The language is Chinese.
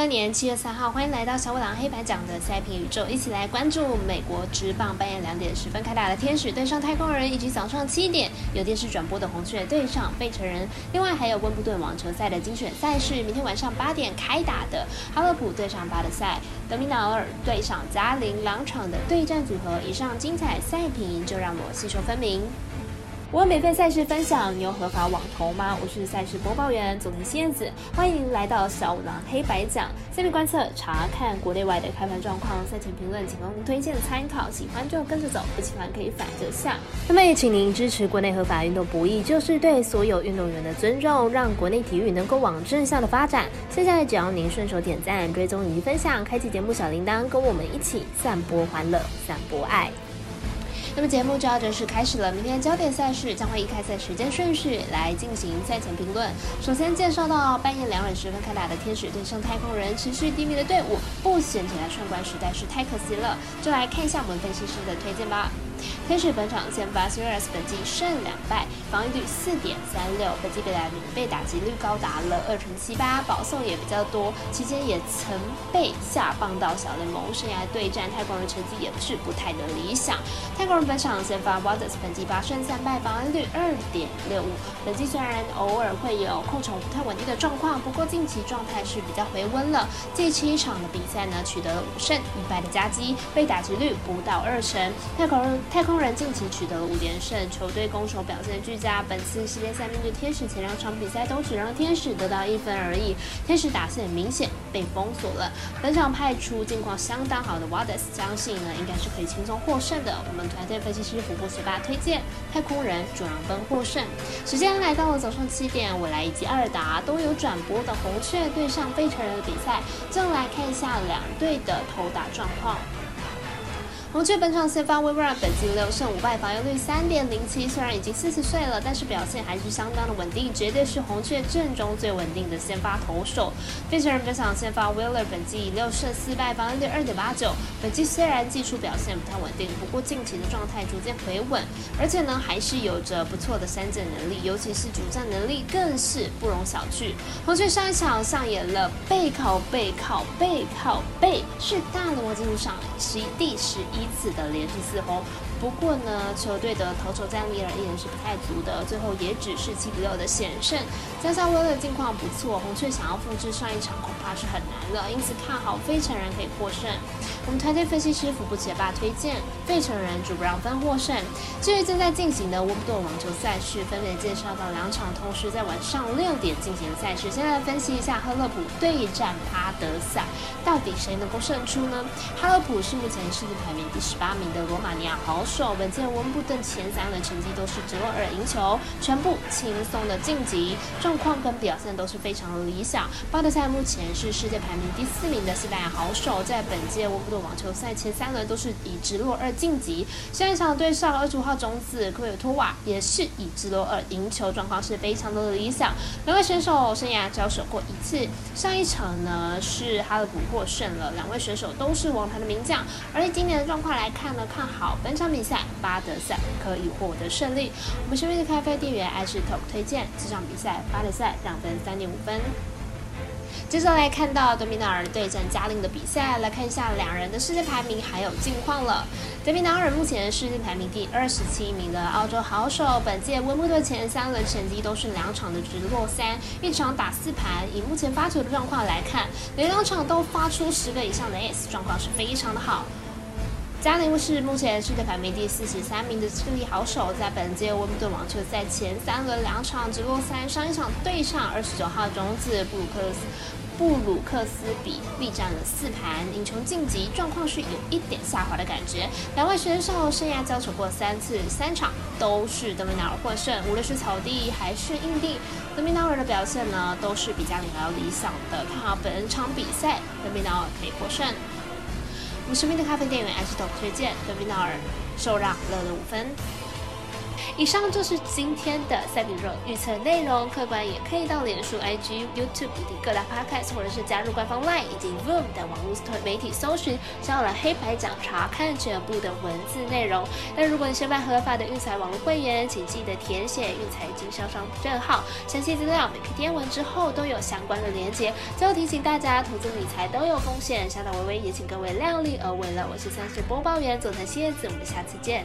二年七月三号，欢迎来到小五郎黑白奖的赛评宇宙，一起来关注美国职棒半夜两点十分开打的天使对上太空人，以及早上七点有电视转播的红雀对上费城人。另外还有温布顿网球赛的精选赛事，明天晚上八点开打的哈勒普对上巴德赛，德米纳尔对上加林两场的对战组合。以上精彩赛评就让我细说分明。我免费赛事分享，你有合法网投吗？我是赛事播报员佐藤仙子，欢迎来到小五郎黑白讲。下面观测查看国内外的开盘状况，赛前评论仅供您推荐参考，喜欢就跟着走，不喜欢可以反着下。那么也请您支持国内合法运动博弈，就是对所有运动员的尊重，让国内体育能够往正向的发展。现在只要您顺手点赞、追踪以及分享，开启节目小铃铛，跟我们一起散播欢乐，散播爱。那么节目就要正式开始了。明天焦点赛事将会以开赛时间顺序来进行赛前评论。首先介绍到半夜两点十分开打的天使对上太空人，持续低迷的队伍不选起来串关实在是太可惜了。就来看一下我们分析师的推荐吧。天使本场先发 s i r i s 本季胜两败，防御率四点三六，本季被打被打击率高达了二成七八，保送也比较多，期间也曾被下放到小联盟生涯对战泰国人，成绩也是不太的理想。泰国人本场先发 Waters 本季八胜三败，防御率二点六五，本季虽然偶尔会有控球不太稳定的状况，不过近期状态是比较回温了。第七场的比赛呢，取得了五胜一败的佳绩，被打击率不到二成。泰国人。太空人近期取得了五连胜，球队攻守表现俱佳。本次系列赛面对天使前两场比赛都只让天使得到一分而已，天使打线明显被封锁了。本场派出近况相当好的 w a d e s 相信呢应该是可以轻松获胜的。我们团队分析师福布学霸推荐太空人主让分获胜。时间来到了早上七点，未来以及二达都有转播的红雀对上费城人的比赛，就来看一下两队的投打状况。红雀本场先发 w e v e r 本季六胜五败，防御率三点零七。虽然已经四十岁了，但是表现还是相当的稳定，绝对是红雀阵中最稳定的先发投手。费城人本场先发 Wheeler 本季六胜四败，防御率二点八九。本季虽然技术表现不太稳定，不过近期的状态逐渐回稳，而且呢还是有着不错的三振能力，尤其是主战能力更是不容小觑。红雀上一场上演了背靠背靠背靠背，是大罗进入上十一第十一。彼此的连续四轰。不过呢，球队的投手战力而言是不太足的，最后也只是七比六的险胜。加上威勒近况不错，红雀想要复制上一场恐怕是很难的，因此看好费城人可以获胜。我们团队分析师福布杰巴推荐费城人主不让分获胜。至于正在进行的温布顿网球赛事，分别介绍到两场，同时在晚上六点进行的赛事。先来分析一下赫勒普对战巴德赛，到底谁能够胜出呢？哈勒普是目前世界排名第十八名的罗马尼亚好。手本届温布顿前三轮成绩都是直落二赢球，全部轻松的晋级，状况跟表现都是非常的理想。巴德赛目前是世界排名第四名的西班牙好手，在本届温布顿网球赛前三轮都是以直落二晋级。下一场对上二十五号种子科维托瓦也是以直落二赢球，状况是非常的理想。两位选手生涯交手过一次，上一场呢是哈勒普获胜了，两位选手都是王牌的名将。而且今年的状况来看呢，看好本场比。赛巴德赛可以获得胜利。我们身边的咖啡店员爱是 Top 推荐这场比赛巴德赛两分三点五分。接着来看到德米纳尔对阵加林的比赛，来看一下两人的世界排名还有近况了。德米纳尔目前世界排名第二十七名的澳洲好手，本届温布顿前三轮成绩都是两场的直落三，一场打四盘。以目前发球的状况来看，连两场都发出十个以上的 S，状况是非常的好。加林是目前世界排名第四十三名的智力好手，在本届温布顿网球赛前三轮两场直落三，上一场对上二十九号种子布鲁克斯布鲁克斯比力战了四盘，赢球晋级，状况是有一点下滑的感觉。两位选手生涯交手过三次，三场都是德米纳尔获胜，无论是草地还是硬地，德米纳尔的表现呢都是比加林要理想的。看好本场比赛，德米纳尔可以获胜。我身边的咖啡店员 S 豆推荐德比纳尔受让乐乐五分。以上就是今天的赛比肉预测内容，客观也可以到脸书、IG、YouTube 以及各大 Podcast，或者是加入官方 LINE 以及 Voom 的网络媒体搜寻“小了黑白奖”，查看全部的文字内容。那如果你是办合法的运彩网络会员，请记得填写运彩经销商证号，详细资料每篇电文之后都有相关的连接。最后提醒大家，投资理财都有风险，小岛微微也请各位量力而为了。我是三十播报员佐藤蝎子，我们下次见。